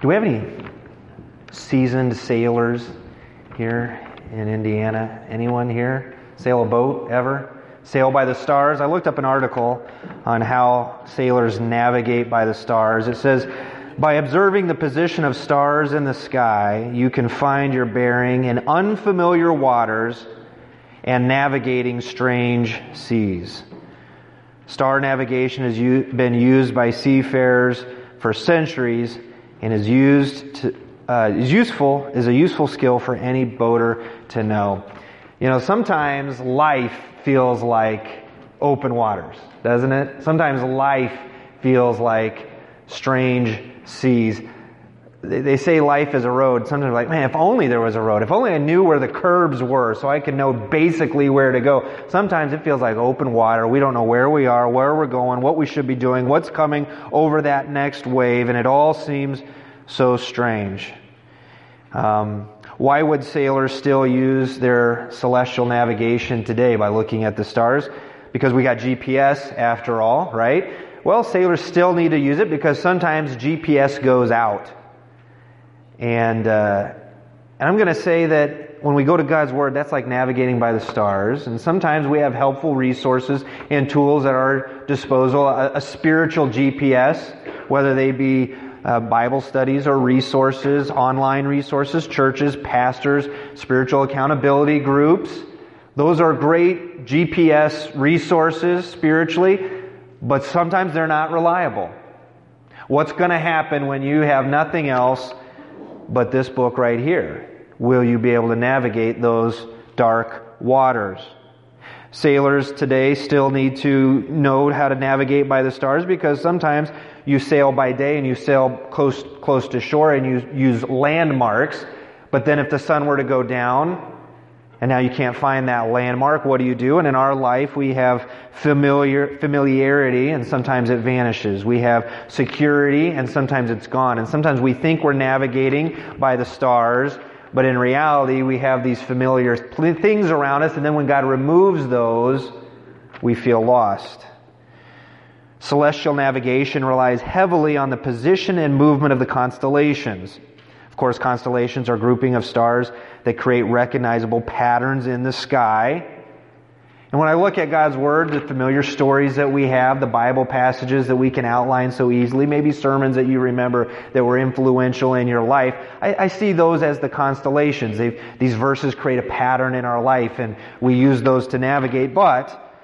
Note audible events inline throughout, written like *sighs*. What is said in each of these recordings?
Do we have any seasoned sailors here in Indiana? Anyone here sail a boat ever? Sail by the stars? I looked up an article on how sailors navigate by the stars. It says, by observing the position of stars in the sky, you can find your bearing in unfamiliar waters and navigating strange seas. Star navigation has been used by seafarers for centuries and is used to, uh, is useful is a useful skill for any boater to know. You know, sometimes life feels like open waters, doesn't it? Sometimes life feels like strange seas they say life is a road. Sometimes like, man, if only there was a road. If only I knew where the curbs were so I could know basically where to go. Sometimes it feels like open water. We don't know where we are, where we're going, what we should be doing, what's coming over that next wave, and it all seems so strange. Um, why would sailors still use their celestial navigation today by looking at the stars? Because we got GPS after all, right? Well, sailors still need to use it because sometimes GPS goes out. And, uh, and I'm going to say that when we go to God's Word, that's like navigating by the stars. And sometimes we have helpful resources and tools at our disposal, a, a spiritual GPS, whether they be uh, Bible studies or resources, online resources, churches, pastors, spiritual accountability groups. Those are great GPS resources spiritually, but sometimes they're not reliable. What's going to happen when you have nothing else but this book right here. Will you be able to navigate those dark waters? Sailors today still need to know how to navigate by the stars because sometimes you sail by day and you sail close, close to shore and you use landmarks. But then if the sun were to go down, and now you can't find that landmark. What do you do? And in our life, we have familiar, familiarity and sometimes it vanishes. We have security and sometimes it's gone. And sometimes we think we're navigating by the stars, but in reality, we have these familiar things around us. And then when God removes those, we feel lost. Celestial navigation relies heavily on the position and movement of the constellations. Course, constellations are grouping of stars that create recognizable patterns in the sky. And when I look at God's Word, the familiar stories that we have, the Bible passages that we can outline so easily, maybe sermons that you remember that were influential in your life, I, I see those as the constellations. They've, these verses create a pattern in our life and we use those to navigate. But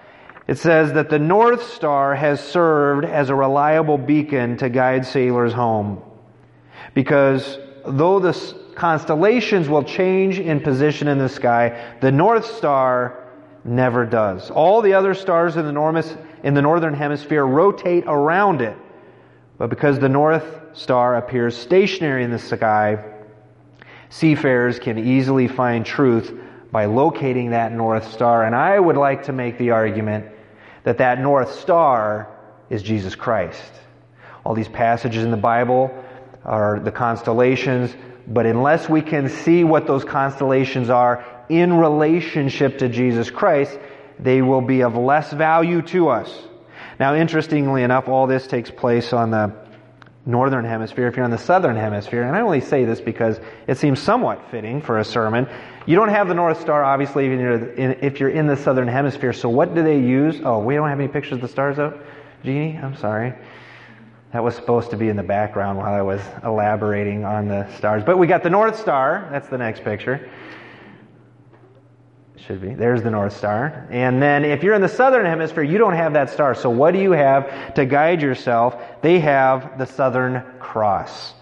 it says that the North Star has served as a reliable beacon to guide sailors home. Because though the constellations will change in position in the sky. The North Star never does. All the other stars in the, enormous, in the northern hemisphere rotate around it. But because the North Star appears stationary in the sky, seafarers can easily find truth by locating that North Star. And I would like to make the argument that that North Star is Jesus Christ. All these passages in the Bible are the constellations but unless we can see what those constellations are in relationship to Jesus Christ, they will be of less value to us. Now, interestingly enough, all this takes place on the northern hemisphere. If you're in the southern hemisphere, and I only say this because it seems somewhat fitting for a sermon, you don't have the North Star, obviously, if you're in the southern hemisphere. So, what do they use? Oh, we don't have any pictures of the stars up, Jeannie? I'm sorry. That was supposed to be in the background while I was elaborating on the stars. But we got the North Star. That's the next picture. Should be. There's the North Star. And then if you're in the southern hemisphere, you don't have that star. So what do you have to guide yourself? They have the Southern Cross.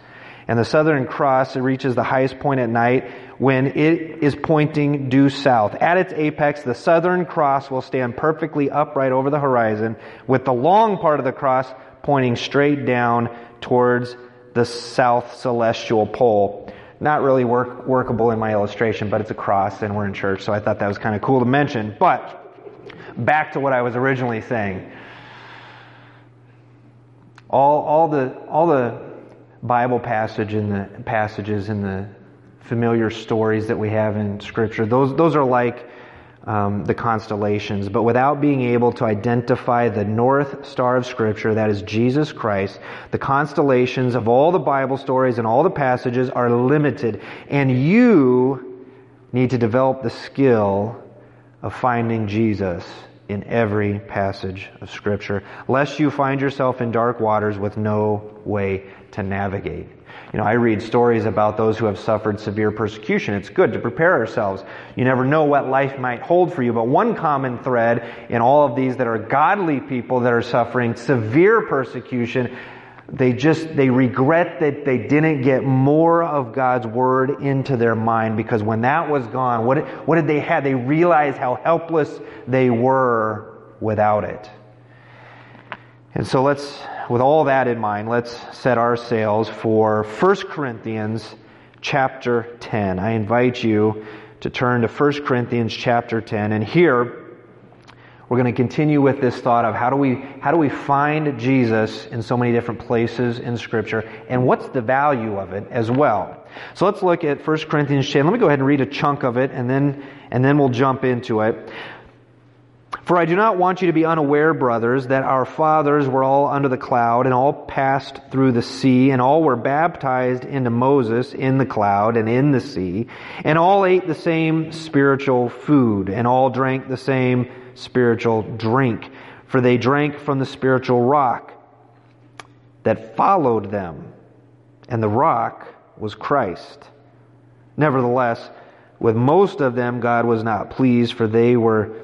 And the Southern Cross, it reaches the highest point at night when it is pointing due south. At its apex, the Southern Cross will stand perfectly upright over the horizon, with the long part of the cross pointing straight down towards the south celestial pole. Not really work, workable in my illustration, but it's a cross and we're in church, so I thought that was kind of cool to mention. But back to what I was originally saying. All, all the, all the Bible passage in the passages in the familiar stories that we have in Scripture, those, those are like um, the constellations, but without being able to identify the North Star of Scripture, that is Jesus Christ, the constellations of all the Bible stories and all the passages are limited. And you need to develop the skill of finding Jesus in every passage of Scripture, lest you find yourself in dark waters with no way to navigate. You know, I read stories about those who have suffered severe persecution. It's good to prepare ourselves. You never know what life might hold for you, but one common thread in all of these that are godly people that are suffering severe persecution, they just, they regret that they didn't get more of God's Word into their mind because when that was gone, what, what did they have? They realized how helpless they were without it. And so let's with all that in mind, let's set our sails for 1 Corinthians chapter 10. I invite you to turn to 1 Corinthians chapter 10. And here, we're going to continue with this thought of how do we, how do we find Jesus in so many different places in Scripture, and what's the value of it as well. So let's look at 1 Corinthians 10. Let me go ahead and read a chunk of it, and then, and then we'll jump into it. For I do not want you to be unaware, brothers, that our fathers were all under the cloud and all passed through the sea and all were baptized into Moses in the cloud and in the sea and all ate the same spiritual food and all drank the same spiritual drink. For they drank from the spiritual rock that followed them and the rock was Christ. Nevertheless, with most of them God was not pleased for they were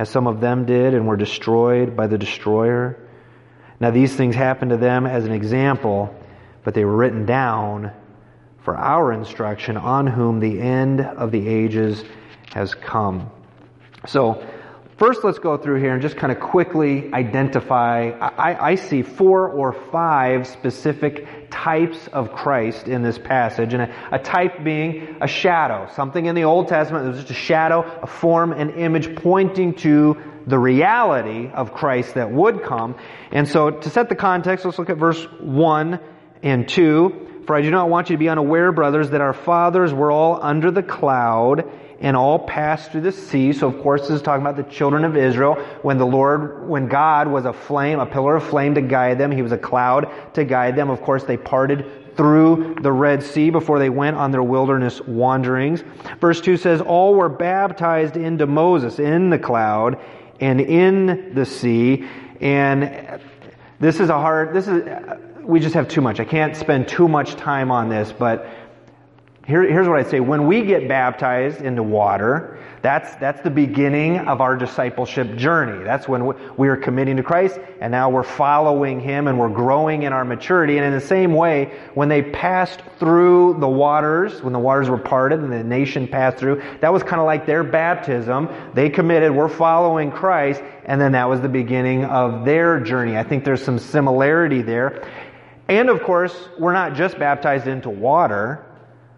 as some of them did and were destroyed by the destroyer. Now, these things happened to them as an example, but they were written down for our instruction, on whom the end of the ages has come. So, first let's go through here and just kind of quickly identify. I, I see four or five specific types of Christ in this passage, and a, a, type being a shadow. Something in the Old Testament that was just a shadow, a form, an image pointing to the reality of Christ that would come. And so, to set the context, let's look at verse 1 and 2. For I do not want you to be unaware, brothers, that our fathers were all under the cloud and all passed through the sea. So of course this is talking about the children of Israel when the Lord, when God was a flame, a pillar of flame to guide them. He was a cloud to guide them. Of course they parted through the Red Sea before they went on their wilderness wanderings. Verse 2 says, all were baptized into Moses in the cloud and in the sea. And this is a hard, this is, we just have too much. I can't spend too much time on this, but here, here's what I'd say. When we get baptized into water, that's, that's the beginning of our discipleship journey. That's when we are committing to Christ, and now we're following Him and we're growing in our maturity. And in the same way, when they passed through the waters, when the waters were parted and the nation passed through, that was kind of like their baptism. They committed, we're following Christ, and then that was the beginning of their journey. I think there's some similarity there. And of course, we're not just baptized into water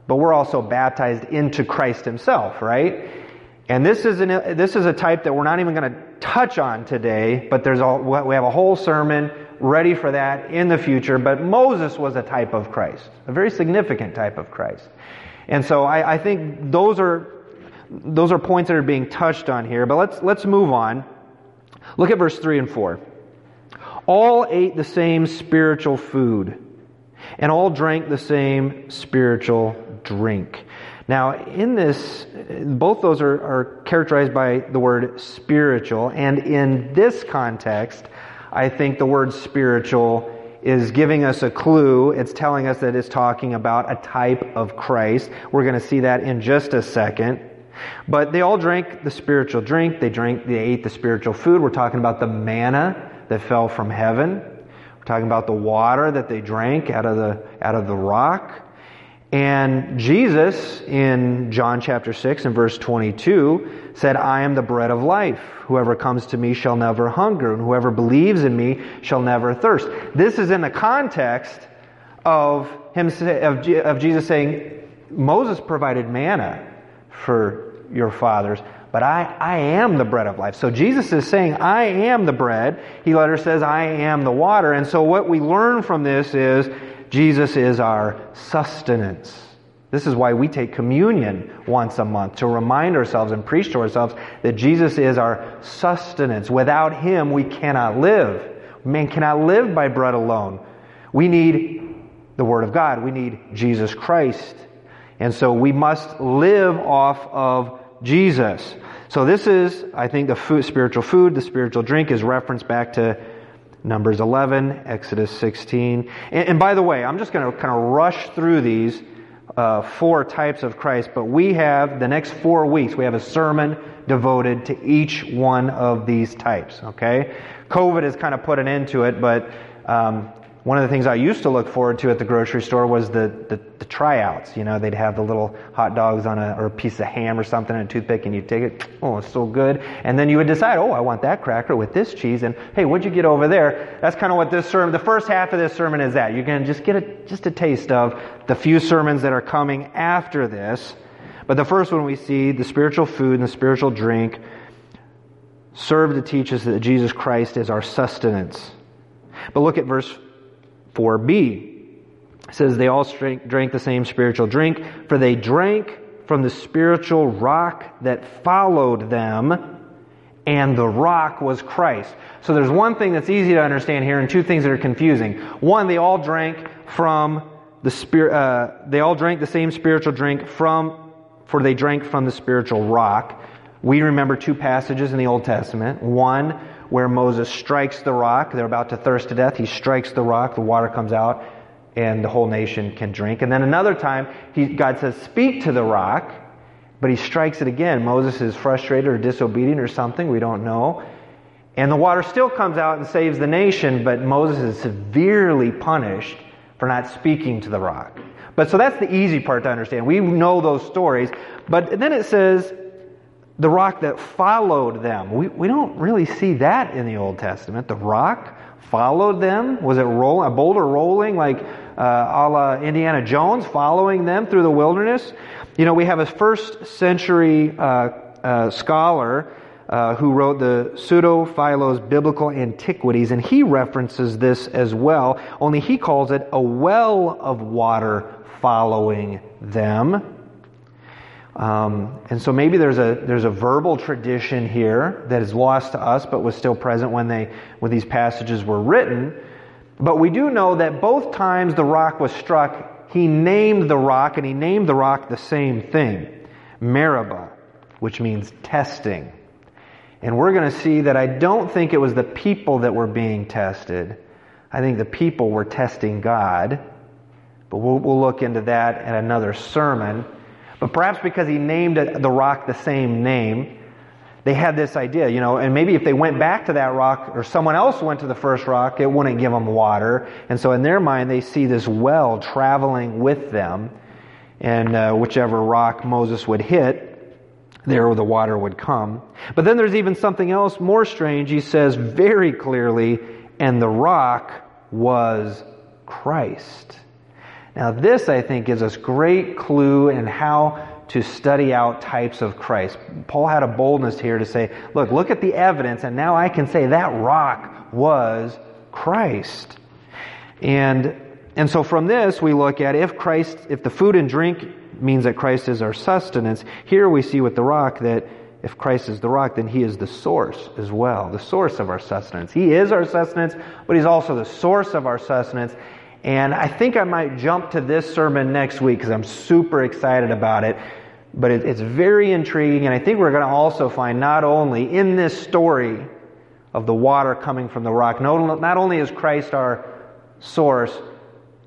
but we're also baptized into Christ Himself, right? And this is, an, this is a type that we're not even going to touch on today, but there's a, we have a whole sermon ready for that in the future. But Moses was a type of Christ, a very significant type of Christ. And so I, I think those are, those are points that are being touched on here. But let's, let's move on. Look at verse 3 and 4. All ate the same spiritual food and all drank the same spiritual drink. Now, in this, both those are, are characterized by the word spiritual, and in this context, I think the word spiritual is giving us a clue. It's telling us that it's talking about a type of Christ. We're going to see that in just a second. But they all drank the spiritual drink. They drank, they ate the spiritual food. We're talking about the manna that fell from heaven. We're talking about the water that they drank out of the, out of the rock. And Jesus, in John chapter 6 and verse 22, said, I am the bread of life. Whoever comes to me shall never hunger, and whoever believes in me shall never thirst. This is in the context of him, of, of Jesus saying, Moses provided manna for your fathers, but I, I am the bread of life. So Jesus is saying, I am the bread. He later says, I am the water. And so what we learn from this is Jesus is our sustenance. This is why we take communion once a month to remind ourselves and preach to ourselves that Jesus is our sustenance. Without Him, we cannot live. Man cannot live by bread alone. We need the Word of God. We need Jesus Christ. And so we must live off of Jesus. So this is, I think, the food, spiritual food, the spiritual drink is referenced back to Numbers 11, Exodus 16. And, and by the way, I'm just going to kind of rush through these uh, four types of Christ, but we have, the next four weeks, we have a sermon devoted to each one of these types, okay? COVID has kind of put an end to it, but um, one of the things I used to look forward to at the grocery store was the, the, the, tryouts. You know, they'd have the little hot dogs on a, or a piece of ham or something and a toothpick and you'd take it. *tsk* Oh, it's so good. And then you would decide, oh, I want that cracker with this cheese. And hey, what'd you get over there? That's kind of what this sermon, the first half of this sermon is that. You're going to just get a, just a taste of the few sermons that are coming after this. But the first one we see, the spiritual food and the spiritual drink, serve to teach us that Jesus Christ is our sustenance. But look at verse 4b. It says they all drank the same spiritual drink, for they drank from the spiritual rock that followed them, and the rock was Christ. So there's one thing that's easy to understand here, and two things that are confusing. One, they all drank from the spirit. Uh, they all drank the same spiritual drink from, for they drank from the spiritual rock. We remember two passages in the Old Testament. One where Moses strikes the rock. They're about to thirst to death. He strikes the rock, the water comes out, and the whole nation can drink. And then another time, he, God says, Speak to the rock, but he strikes it again. Moses is frustrated or disobedient or something, we don't know. And the water still comes out and saves the nation, but Moses is severely punished for not speaking to the rock. But so that's the easy part to understand. We know those stories. But then it says, the rock that followed them. We, we don't really see that in the Old Testament. The rock followed them. Was it rolling, a boulder rolling like uh, a la Indiana Jones following them through the wilderness? You know, we have a first century uh, uh, scholar uh, who wrote the Pseudo Philo's Biblical Antiquities, and he references this as well, only he calls it a well of water following them. Um, and so maybe there's a there's a verbal tradition here that is lost to us, but was still present when they when these passages were written. But we do know that both times the rock was struck, he named the rock, and he named the rock the same thing, Meribah, which means testing. And we're going to see that I don't think it was the people that were being tested. I think the people were testing God. But we'll, we'll look into that at another sermon. But perhaps because he named the rock the same name, they had this idea, you know, and maybe if they went back to that rock or someone else went to the first rock, it wouldn't give them water. And so in their mind, they see this well traveling with them. And uh, whichever rock Moses would hit, there the water would come. But then there's even something else more strange. He says very clearly, and the rock was Christ. Now, this, I think, gives us great clue in how to study out types of Christ. Paul had a boldness here to say, look, look at the evidence, and now I can say that rock was Christ. And, and so from this, we look at if Christ, if the food and drink means that Christ is our sustenance, here we see with the rock that if Christ is the rock, then He is the source as well, the source of our sustenance. He is our sustenance, but He's also the source of our sustenance. And I think I might jump to this sermon next week because I'm super excited about it. But it, it's very intriguing, and I think we're going to also find not only in this story of the water coming from the rock, not, not only is Christ our source,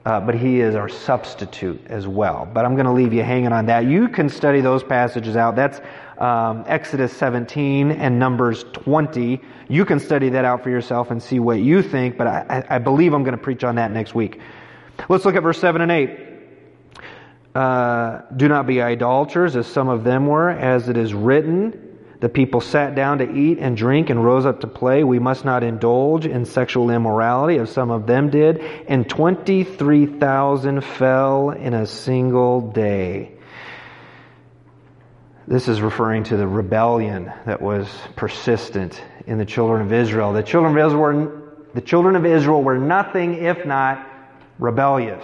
uh, but he is our substitute as well. But I'm going to leave you hanging on that. You can study those passages out. That's um, Exodus 17 and Numbers 20. You can study that out for yourself and see what you think, but I, I believe I'm going to preach on that next week. Let's look at verse 7 and 8. uh, do not be idolaters, as some of them were, as it is written. The people sat down to eat and drink and rose up to play. We must not indulge in sexual immorality, as some of them did. And 23,000 fell in a single day. This is referring to the rebellion that was persistent in the children of Israel. The children of Israel were, the children of Israel were nothing if not rebellious.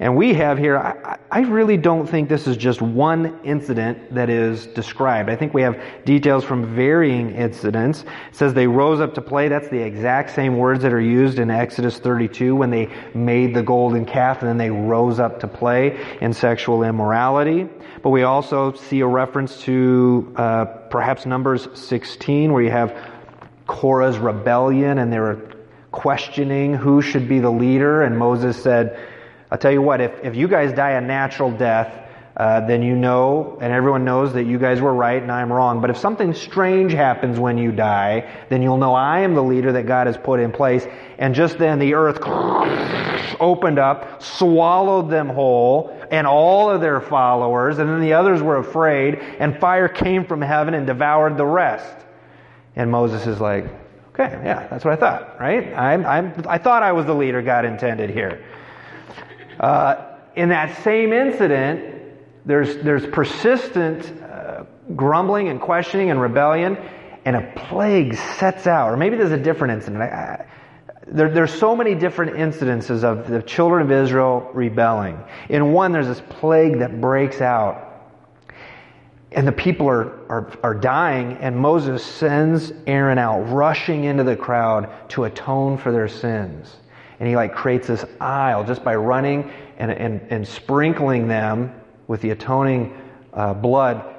And we have here, I, I, really don't think this is just one incident that is described. I think we have details from varying incidents. It says they rose up to play. That's the exact same words that are used in Exodus 32 when they made the golden calf and then they rose up to play in sexual immorality. But we also see a reference to uh, perhaps Numbers 16 where you have Korah's rebellion and they were questioning who should be the leader. And Moses said, I'll tell you what, if, if you guys die a natural death, uh, then you know, and everyone knows that you guys were right and I'm wrong. But if something strange happens when you die, then you'll know I am the leader that God has put in place. And just then the earth *laughs* opened up, swallowed them whole, and all of their followers, and then the others were afraid, and fire came from heaven and devoured the rest. And Moses is like, okay, yeah, that's what I thought, right? I'm, I'm, I thought I was the leader God intended here. Uh, in that same incident, there's, there's persistent uh, grumbling and questioning and rebellion, and a plague sets out. Or maybe there's a different incident. I, I, there, there's so many different incidences of the children of Israel rebelling. In one, there's this plague that breaks out. And the people are, are, are dying, and Moses sends Aaron out, rushing into the crowd to atone for their sins and he like creates this aisle just by running and, and, and sprinkling them with the atoning uh, blood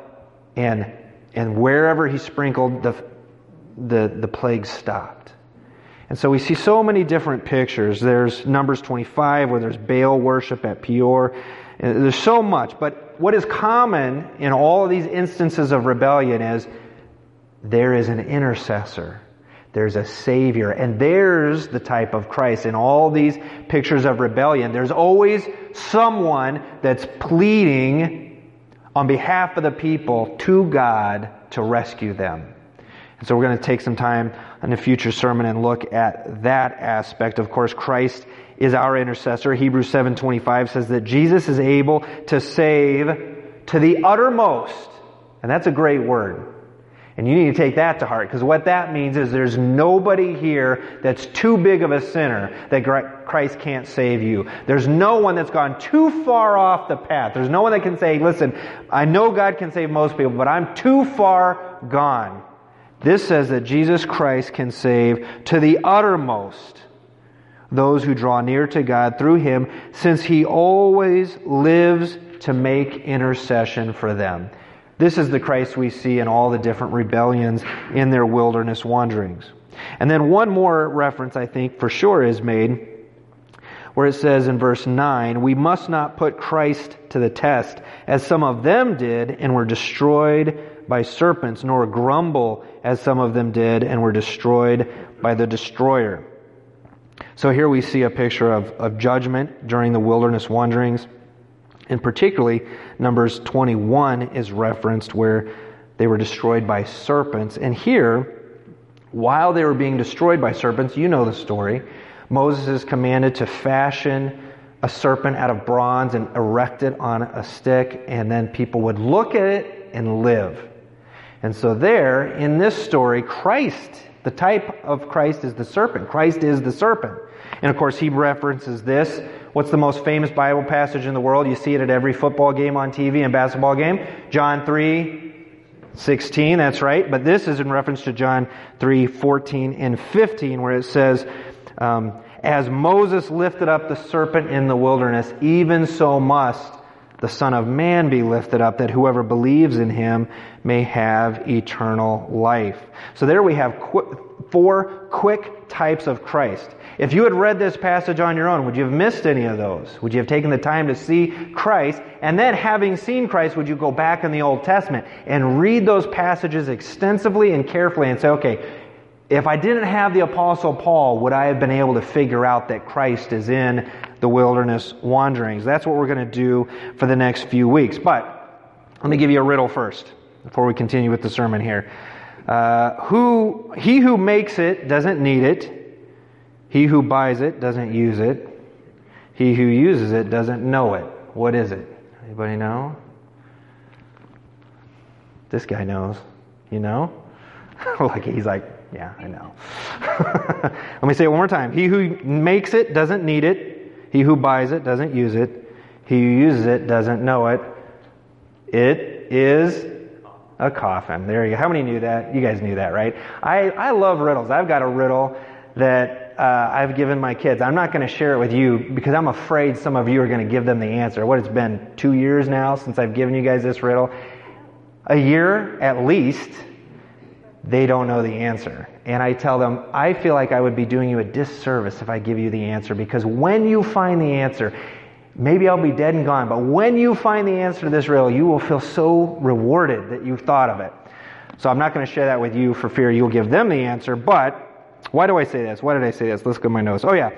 and and wherever he sprinkled the the the plague stopped. And so we see so many different pictures. There's numbers 25 where there's baal worship at peor. There's so much. But what is common in all of these instances of rebellion is there is an intercessor. There's a Savior. And there's the type of Christ. In all these pictures of rebellion, there's always someone that's pleading on behalf of the people to God to rescue them. And so we're going to take some time in a future sermon and look at that aspect. Of course, Christ is our intercessor. Hebrews 7:25 says that Jesus is able to save to the uttermost. And that's a great word. And you need to take that to heart because what that means is there's nobody here that's too big of a sinner that Christ can't save you. There's no one that's gone too far off the path. There's no one that can say, listen, I know God can save most people, but I'm too far gone. This says that Jesus Christ can save to the uttermost those who draw near to God through Him since He always lives to make intercession for them. This is the Christ we see in all the different rebellions in their wilderness wanderings. And then one more reference, I think, for sure is made where it says in verse 9, We must not put Christ to the test, as some of them did and were destroyed by serpents, nor grumble as some of them did and were destroyed by the destroyer. So here we see a picture of, of judgment during the wilderness wanderings. And particularly, Numbers 21 is referenced where they were destroyed by serpents. And here, while they were being destroyed by serpents, you know the story, Moses is commanded to fashion a serpent out of bronze and erect it on a stick, and then people would look at it and live. And so, there, in this story, Christ, the type of Christ is the serpent. Christ is the serpent. And of course, he references this What's the most famous Bible passage in the world? You see it at every football game on TV and basketball game. John 3, 16, that's right. But this is in reference to John 3, 14 and 15, where it says, um, As Moses lifted up the serpent in the wilderness, even so must the Son of Man be lifted up, that whoever believes in him may have eternal life. So there we have qu- four quick types of Christ. If you had read this passage on your own, would you have missed any of those? Would you have taken the time to see Christ? And then, having seen Christ, would you go back in the Old Testament and read those passages extensively and carefully and say, okay, if I didn't have the Apostle Paul, would I have been able to figure out that Christ is in the wilderness wanderings. That's what we're going to do for the next few weeks. But let me give you a riddle first before we continue with the sermon here. Uh, who, he who makes it doesn't need it. He who buys it doesn't use it. He who uses it doesn't know it. What is it? Anybody know? This guy knows. You know? *laughs* like he's like, yeah, I know. *laughs* Let me say it one more time. He who makes it doesn't need it. He who buys it doesn't use it. He who uses it doesn't know it. It is a coffin. There you go. How many knew that? You guys knew that, right? I, I love riddles. I've got a riddle that uh, I've given my kids. I'm not going to share it with you because I'm afraid some of you are going to give them the answer. What, it's been two years now since I've given you guys this riddle? A year at least they don't know the answer. And I tell them, I feel like I would be doing you a disservice if I give you the answer because when you find the answer, maybe I'll be dead and gone, but when you find the answer to this riddle, you will feel so rewarded that you've thought of it. So I'm not going to share that with you for fear you'll give them the answer, but why do I say this? Why did I say this? Let's go my nose. Oh, yeah.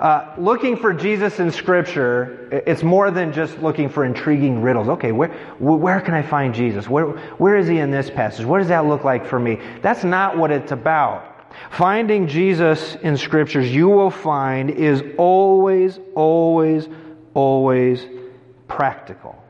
Uh, looking for Jesus in Scripture, it's more than just looking for intriguing riddles. Okay, where, where can I find Jesus? Where, where is he in this passage? What does that look like for me? That's not what it's about. Finding Jesus in Scriptures, you will find, is always, always, always practical.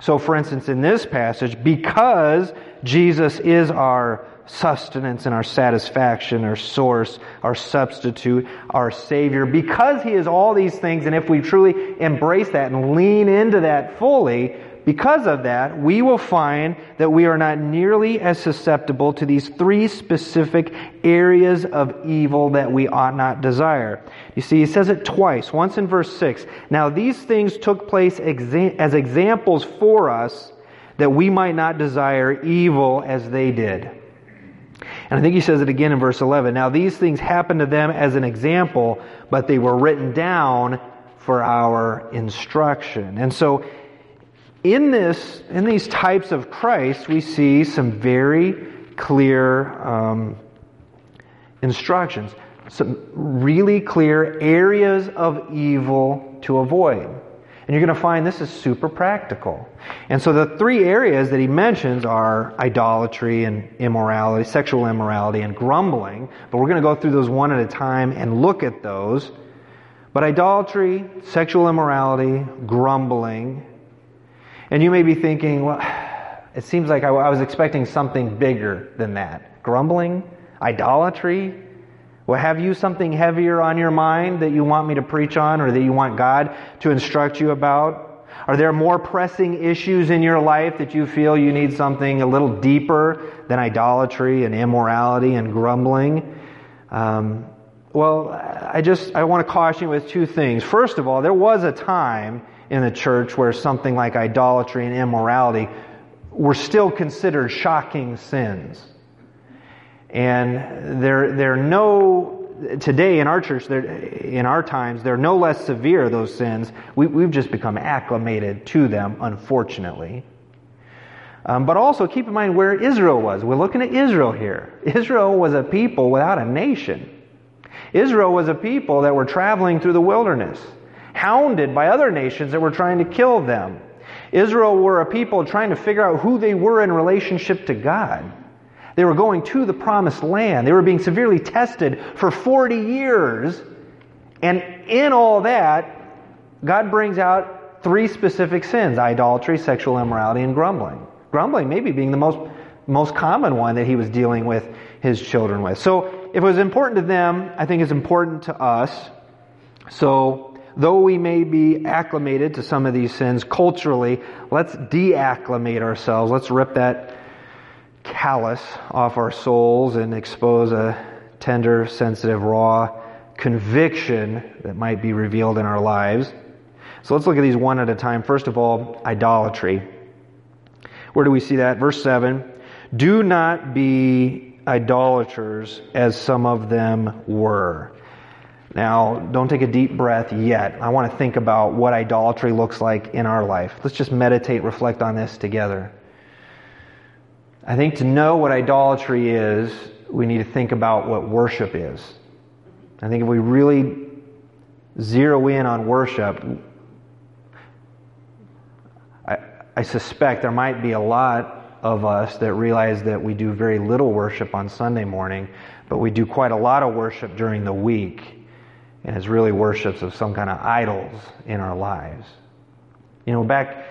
So, for instance, in this passage, because Jesus is our sustenance and our satisfaction, our source, our substitute, our Savior, because He is all these things, and if we truly embrace that and lean into that fully, because of that, we will find that we are not nearly as susceptible to these three specific areas of evil that we ought not desire. You see, he says it twice, once in verse 6. Now, these things took place as examples for us that we might not desire evil as they did. And I think he says it again in verse 11. Now, these things happened to them as an example, but they were written down for our instruction. And so, in this, in these types of Christ, we see some very clear um, instructions, some really clear areas of evil to avoid. And you're going to find this is super practical. And so the three areas that he mentions are idolatry and immorality, sexual immorality, and grumbling. But we're going to go through those one at a time and look at those. But idolatry, sexual immorality, grumbling. And you may be thinking, well, it seems like I, was expecting something bigger than that. Grumbling? Idolatry? Well, have you something heavier on your mind that you want me to preach on or that you want God to instruct you about? Are there more pressing issues in your life that you feel you need something a little deeper than idolatry and immorality and grumbling? Um, well, I just I want to caution you with two things. First of all, there was a time in the church where something like idolatry and immorality were still considered shocking sins. And there, there are no, today in our church, in our times, they're no less severe, those sins. We, we've just become acclimated to them, unfortunately. Um, but also keep in mind where Israel was. We're looking at Israel here. *laughs* Israel was a people without a nation. Israel was a people that were traveling through the wilderness, hounded by other nations that were trying to kill them. Israel were a people trying to figure out who they were in relationship to God. They were going to the promised land. They were being severely tested for 40 years. And in all that, God brings out three specific sins idolatry, sexual immorality, and grumbling. Grumbling maybe being the most, most common one that he was dealing with his children with. So if it was important to them, I think it's important to us. So though we may be acclimated to some of these sins culturally, let's deacclimate ourselves. Let's rip that callus off our souls and expose a tender, sensitive, raw conviction that might be revealed in our lives. So let's look at these one at a time. First of all, idolatry. Where do we see that? Verse 7 Do not be idolaters as some of them were. Now, don't take a deep breath yet. I want to think about what idolatry looks like in our life. Let's just meditate, reflect on this together. I think to know what idolatry is, we need to think about what worship is. I think if we really zero in on worship, I, I suspect there might be a lot of us that realize that we do very little worship on Sunday morning, but we do quite a lot of worship during the week. And it's really worships of some kind of idols in our lives. You know, back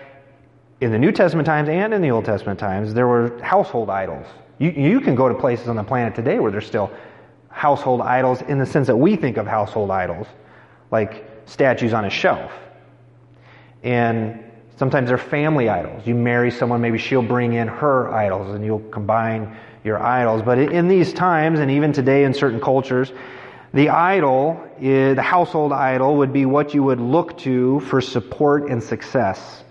in the New Testament times and in the Old Testament times, there were household idols. You, you can go to places on the planet today where there's still household idols in the sense that we think of household idols, like statues on a shelf. And sometimes they're family idols. You marry someone, maybe she'll bring in her idols and you'll combine your idols. But in these times, and even today in certain cultures, the idol, eh, the household idol, would be what you would look to for support and success.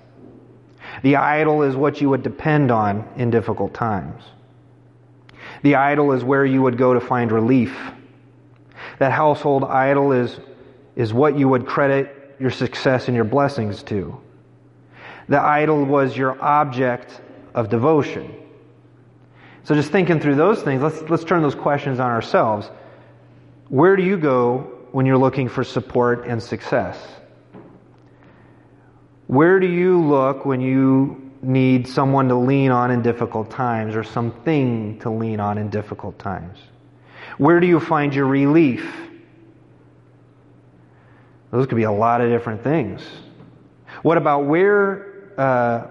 The idol is what you would depend on in difficult times. The idol is where you would go to find relief. That household idol is, is what you would credit your success and your blessings to. The idol was your object of devotion. So just thinking through those things, let's, let's turn those questions on ourselves. Where do you go when you're looking for support and success? Where do you look when you need someone to lean on in difficult times or something to lean on in difficult times? Where do you find your relief? Those could be a lot of different things. What about where, uh,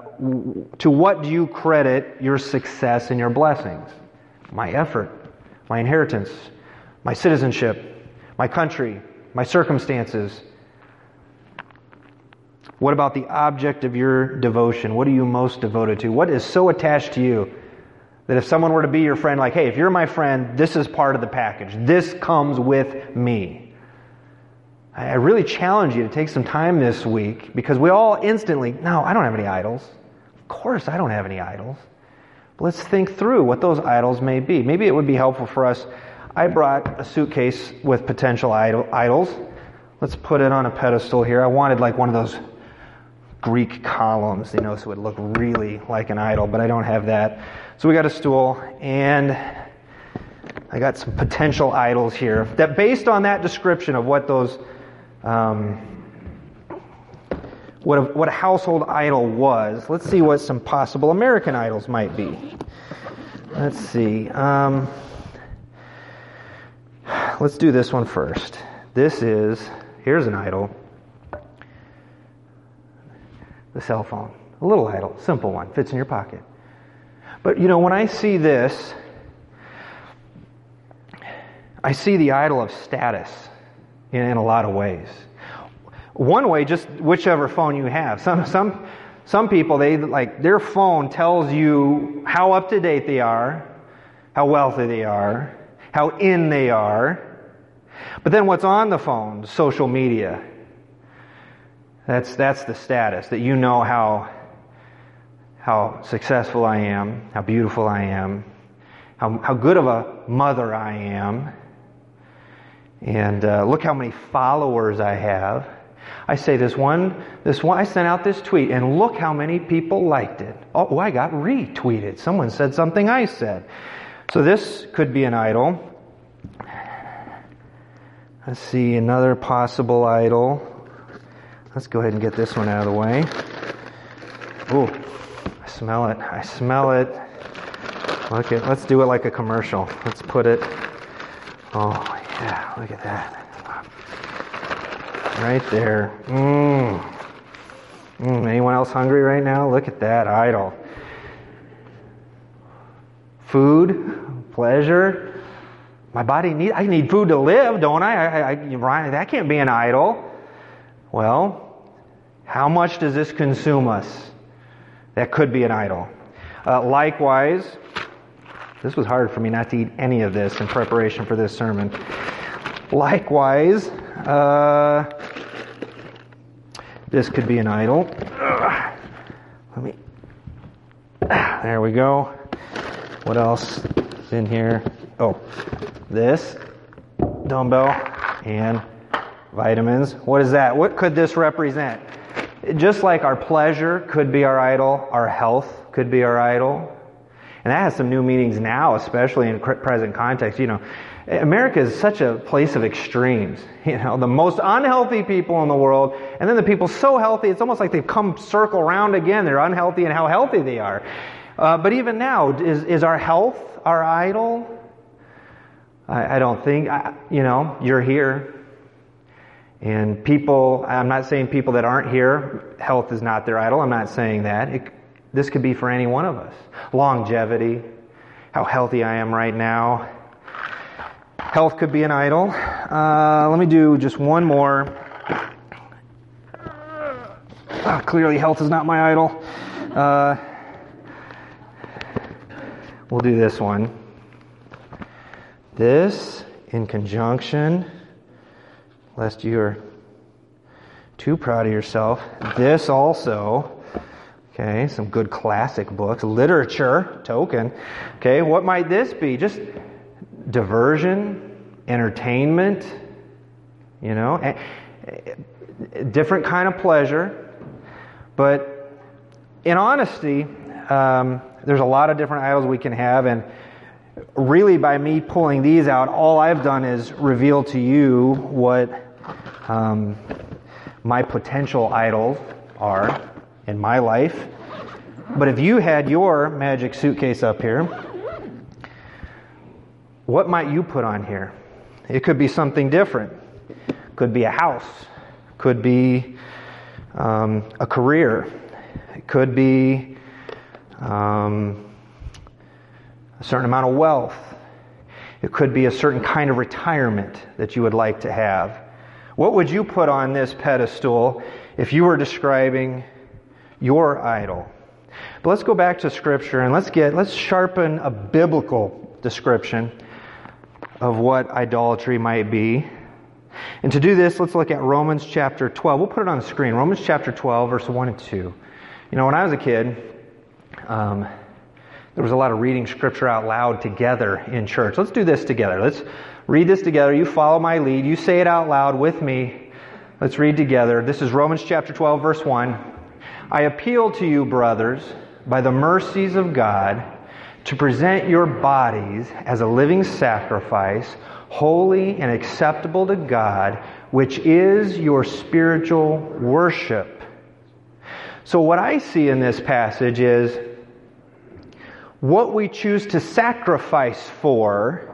to what do you credit your success and your blessings? My effort, my inheritance, my citizenship, my country, my circumstances, what about the object of your devotion? What are you most devoted to? What is so attached to you that if someone were to be your friend, like, hey, if you're my friend, this is part of the package. This comes with me. I really challenge you to take some time this week because we all instantly, no, I don't have any idols. Of course, I don't have any idols. But let's think through what those idols may be. Maybe it would be helpful for us. I brought a suitcase with potential idol, idols. Let's put it on a pedestal here. I wanted like one of those Greek columns, you know, so it would look really like an idol, but I don't have that. So we got a stool, and I got some potential idols here. That based on that description of what those, um, what a, what a household idol was, let's see what some possible American idols might be. Let's see. Um, let's do this one first. This is, here's an idol the cell phone. A little idol, simple one, fits in your pocket. But you know, when I see this, I see the idol of status in, in a lot of ways. One way, just whichever phone you have. Some, some, some people, they like their phone tells you how up to date they are, how wealthy they are, how in they are. But then what's on the phone? Social media, that's, that's the status, that you know how, how successful I am, how beautiful I am, how, how good of a mother I am, and uh, look how many followers I have. I say this one, this one, I sent out this tweet, and look how many people liked it. Oh, I got retweeted. Someone said something I said. So this could be an idol. Let's see, another possible idol. Let's go ahead and get this one out of the way. Ooh, I smell it. I smell it. Look at, let's do it like a commercial. Let's put it. Oh, yeah, look at that. Right there. Mmm. Mm, anyone else hungry right now? Look at that idol. Food, pleasure. My body need. I need food to live, don't I? I, I, that can't be an idol. Well, how much does this consume us? That could be an idol. Uh, likewise, this was hard for me not to eat any of this in preparation for this sermon. Likewise, uh, this could be an idol. Ugh. Let me. There we go. What else is in here? Oh, this dumbbell and vitamins. What is that? What could this represent? Just like our pleasure could be our idol, our health could be our idol. And that has some new meanings now, especially in present context. You know, America is such a place of extremes. *laughs* You know, the most unhealthy people in the world, and then the people so healthy, it's almost like they've come circle around again. They're unhealthy and how healthy they are. Uh, but even now, is, is our health our idol? I, I don't think, I, you know, you're here. And people, I'm not saying people that aren't here, health is not their idol. I'm not saying that. It, this could be for any one of us. Longevity, how healthy I am right now. Health could be an idol. Uh, let me do just one more. Ah, clearly, health is not my idol. Uh, we'll do this one. This in conjunction, lest you are too proud of yourself. This also, okay, some good classic books, literature, token. Okay, what might this be? Just diversion, entertainment, you know, a, different kind of pleasure. But in honesty, um, there's a lot of different idols we can have, and really by me pulling these out, all I've done is reveal to you what um, my potential idols are in my life. But if you had your magic suitcase up here, what might you put on here? It could be something different. Could be a house. Could be um, a career. It could be um, a certain amount of wealth. It could be a certain kind of retirement that you would like to have. What would you put on this pedestal if you were describing your idol? But let's go back to scripture and let's get let's sharpen a biblical description of what idolatry might be. And to do this, let's look at Romans chapter 12. We'll put it on the screen. Romans chapter 12, verse 1 and 2. You know, when I was a kid, um, there was a lot of reading scripture out loud together in church. Let's do this together. Let's read this together. You follow my lead. You say it out loud with me. Let's read together. This is Romans chapter 12, verse 1. I appeal to you, brothers, by the mercies of God to present your bodies as a living sacrifice, holy and acceptable to God, which is your spiritual worship. So, what I see in this passage is what we choose to sacrifice for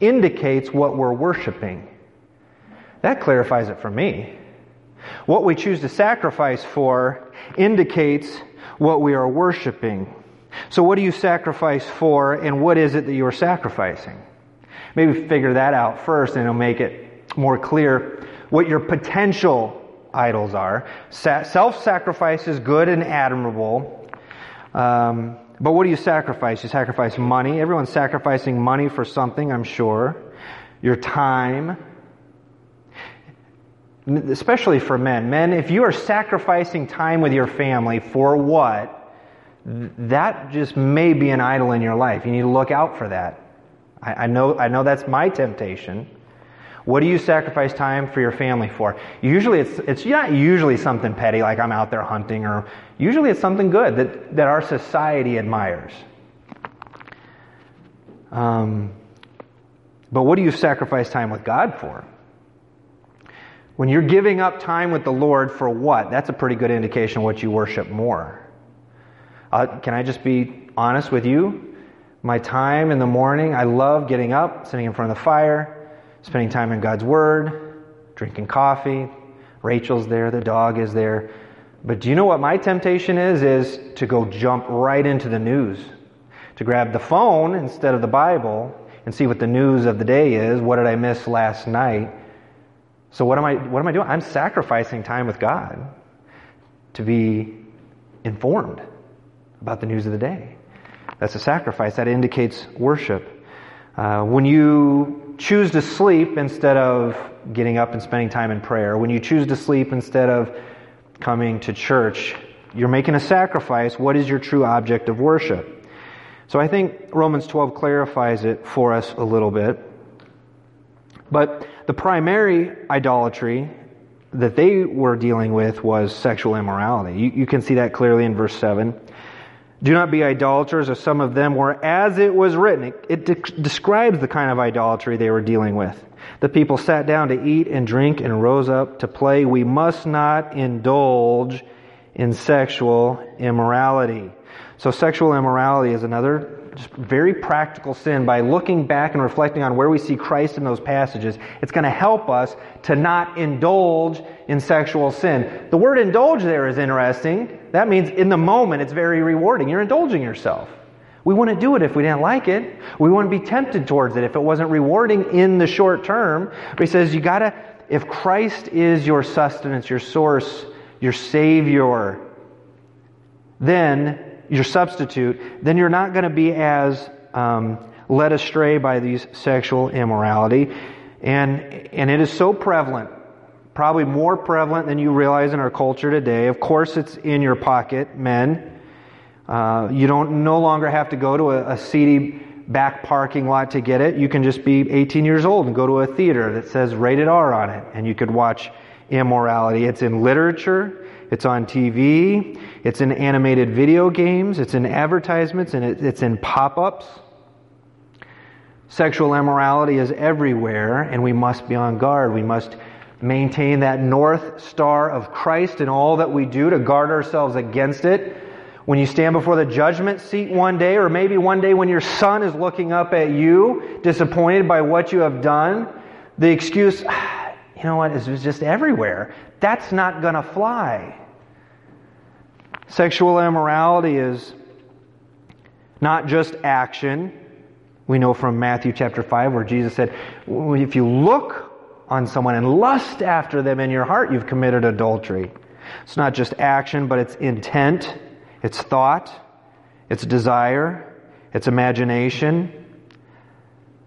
indicates what we're worshiping. That clarifies it for me. What we choose to sacrifice for indicates what we are worshiping. So, what do you sacrifice for, and what is it that you are sacrificing? Maybe figure that out first, and it'll make it more clear what your potential idols are. Self sacrifice is good and admirable. Um, but what do you sacrifice? You sacrifice money. Everyone's sacrificing money for something, I'm sure. Your time. Especially for men. Men, if you are sacrificing time with your family for what? that just may be an idol in your life. You need to look out for that. I, I, know, I know that's my temptation. What do you sacrifice time for your family for? Usually it's, it's not usually something petty like I'm out there hunting or usually it's something good that, that our society admires. Um, but what do you sacrifice time with God for? When you're giving up time with the Lord for what? That's a pretty good indication of what you worship more. Uh, can I just be honest with you? My time in the morning, I love getting up, sitting in front of the fire, spending time in God's Word, drinking coffee. Rachel's there, the dog is there. But do you know what my temptation is? Is to go jump right into the news. To grab the phone instead of the Bible and see what the news of the day is. What did I miss last night? So what am I what am I doing? I'm sacrificing time with God to be informed about the news of the day. That's a sacrifice. That indicates worship. Uh, when you choose to sleep instead of getting up and spending time in prayer, when you choose to sleep instead of coming to church, you're making a sacrifice. What is your true object of worship? So I think Romans 12 clarifies it for us a little bit. But the primary idolatry that they were dealing with was sexual immorality. You, you can see that clearly in verse 7. Do not be idolaters, as some of them were, as it was written. It, it de- describes the kind of idolatry they were dealing with. The people sat down to eat and drink and rose up to play. We must not indulge in sexual immorality. So sexual immorality is another just very practical sin. By looking back and reflecting on where we see Christ in those passages, it's going to help us to not indulge in sexual sin. The word indulge there is interesting. That means in the moment it's very rewarding. You're indulging yourself. We wouldn't do it if we didn't like it. We wouldn't be tempted towards it if it wasn't rewarding in the short term. But he says you gotta, if Christ is your sustenance, your source, your Savior, then your substitute, then you're not going to be as um, led astray by these sexual immorality. And, and it is so prevalent, probably more prevalent than you realize in our culture today. Of course, it's in your pocket, men. Uh, you don't no longer have to go to a, a seedy back parking lot to get it. You can just be 18 years old and go to a theater that says rated R on it, and you could watch immorality. It's in literature. It's on TV. It's in animated video games. It's in advertisements and it's in pop ups. Sexual immorality is everywhere, and we must be on guard. We must maintain that north star of Christ in all that we do to guard ourselves against it. When you stand before the judgment seat one day, or maybe one day when your son is looking up at you, disappointed by what you have done, the excuse, *sighs* you know what, is just everywhere. That's not going to fly. Sexual immorality is not just action. We know from Matthew chapter 5 where Jesus said, if you look on someone and lust after them in your heart, you've committed adultery. It's not just action, but it's intent, it's thought, it's desire, it's imagination.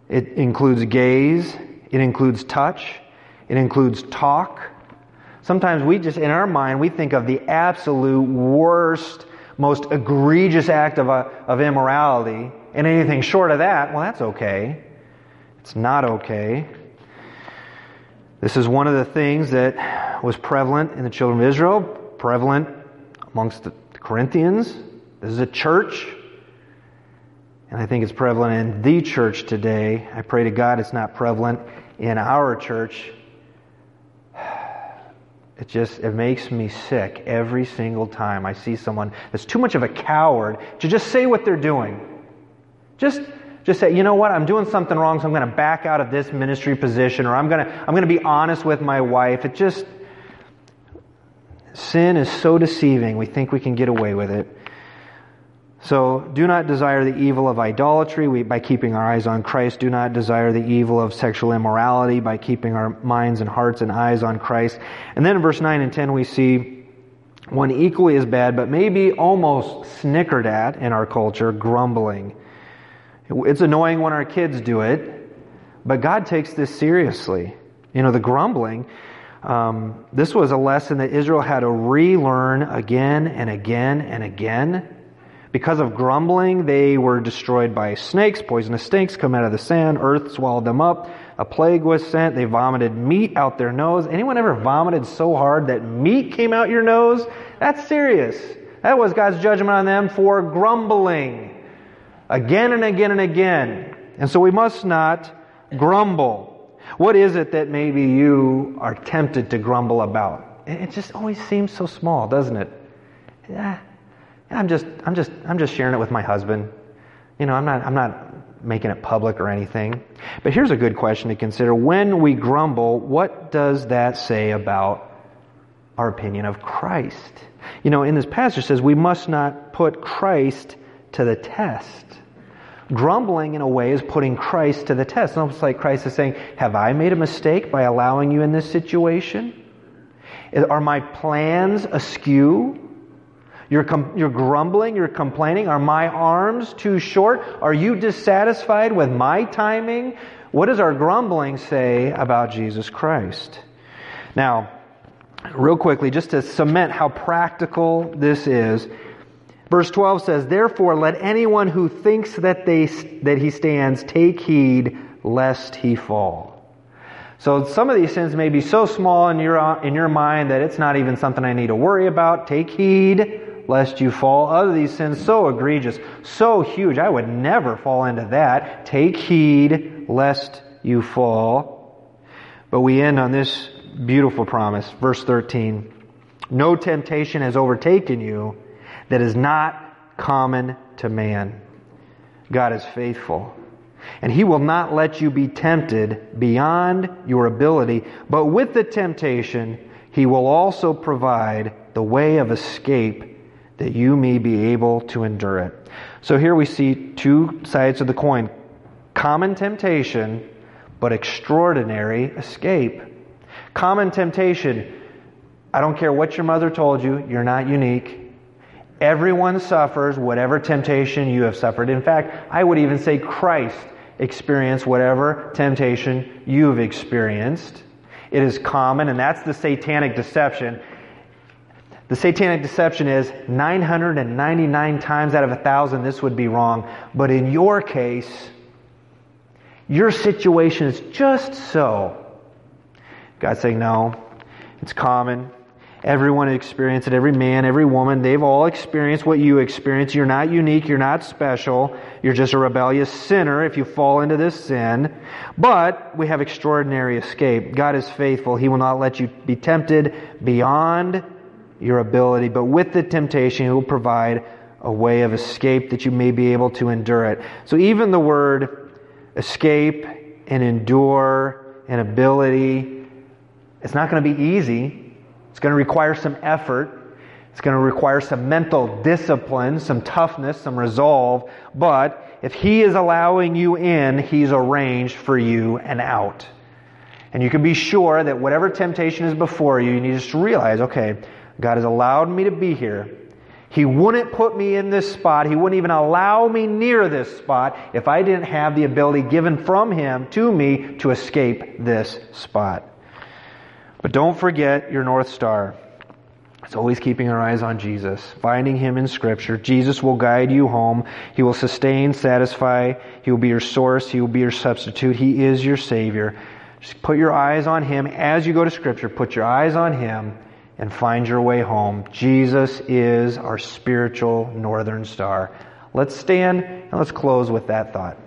It includes gaze, it includes touch, it includes talk, Sometimes we just, in our mind, we think of the absolute worst, most egregious act of, uh, of immorality, and anything short of that, well, that's okay. It's not okay. This is one of the things that was prevalent in the children of Israel, prevalent amongst the Corinthians. This is a church. And I think it's prevalent in the church today. I pray to God it's not prevalent in our church it just it makes me sick every single time I see someone that's too much of a coward to just say what they're doing. Just just say, you know what, I'm doing something wrong, so I'm going to back out of this ministry position, or I'm going to I'm going to be honest with my wife. It just sin is so deceiving. We think we can get away with it. So do not desire the evil of idolatry we, by keeping our eyes on Christ. Do not desire the evil of sexual immorality by keeping our minds and hearts and eyes on Christ. And then in verse 9 and 10 we see one equally as bad, but maybe almost snickered at in our culture, grumbling. It's annoying when our kids do it, but God takes this seriously. You know, the grumbling. Um, this was a lesson that Israel had to relearn again and again and again because of grumbling, they were destroyed by snakes. Poisonous snakes come out of the sand. Earth swallowed them up. A plague was sent. They vomited meat out their nose. Anyone ever vomited so hard that meat came out your nose? That's serious. That was God's judgment on them for grumbling. Again and again and again. And so we must not grumble. What is it that maybe you are tempted to grumble about? It just always seems so small, doesn't it? Yeah I'm just, I'm just, I'm just sharing it with my husband. You know, I'm not, I'm not making it public or anything. But here's a good question to consider. When we grumble, what does that say about our opinion of Christ? You know, in this passage says we must not put Christ to the test. Grumbling, in a way, is putting Christ to the test. It's almost like Christ is saying, Have I made a mistake by allowing you in this situation? Are my plans askew? You're, com- you're grumbling, you're complaining. Are my arms too short? Are you dissatisfied with my timing? What does our grumbling say about Jesus Christ? Now, real quickly, just to cement how practical this is, verse 12 says, Therefore, let anyone who thinks that, they, that he stands take heed lest he fall. So some of these sins may be so small in your, in your mind that it's not even something I need to worry about. Take heed lest you fall. Other these sins so egregious, so huge, I would never fall into that. Take heed lest you fall. But we end on this beautiful promise, verse 13. No temptation has overtaken you that is not common to man. God is faithful. And He will not let you be tempted beyond your ability, but with the temptation, He will also provide the way of escape that you may be able to endure it. So here we see two sides of the coin common temptation, but extraordinary escape. Common temptation, I don't care what your mother told you, you're not unique. Everyone suffers whatever temptation you have suffered. In fact, I would even say Christ experienced whatever temptation you've experienced. It is common, and that's the satanic deception. The satanic deception is 999 times out of a thousand this would be wrong. But in your case, your situation is just so. God's saying, no, it's common. Everyone experienced it. Every man, every woman, they've all experienced what you experience. You're not unique. You're not special. You're just a rebellious sinner if you fall into this sin. But we have extraordinary escape. God is faithful. He will not let you be tempted beyond your ability. But with the temptation, He will provide a way of escape that you may be able to endure it. So even the word escape and endure and ability, it's not going to be easy. It's going to require some effort. It's going to require some mental discipline, some toughness, some resolve. But if He is allowing you in, He's arranged for you an out. And you can be sure that whatever temptation is before you, you need to just realize, okay, God has allowed me to be here. He wouldn't put me in this spot. He wouldn't even allow me near this spot if I didn't have the ability given from Him to me to escape this spot. But don't forget your North Star. It's always keeping our eyes on Jesus, finding Him in Scripture. Jesus will guide you home. He will sustain, satisfy. He will be your source. He will be your substitute. He is your Savior. Just put your eyes on Him as you go to Scripture. Put your eyes on Him and find your way home. Jesus is our spiritual northern star. Let's stand and let's close with that thought.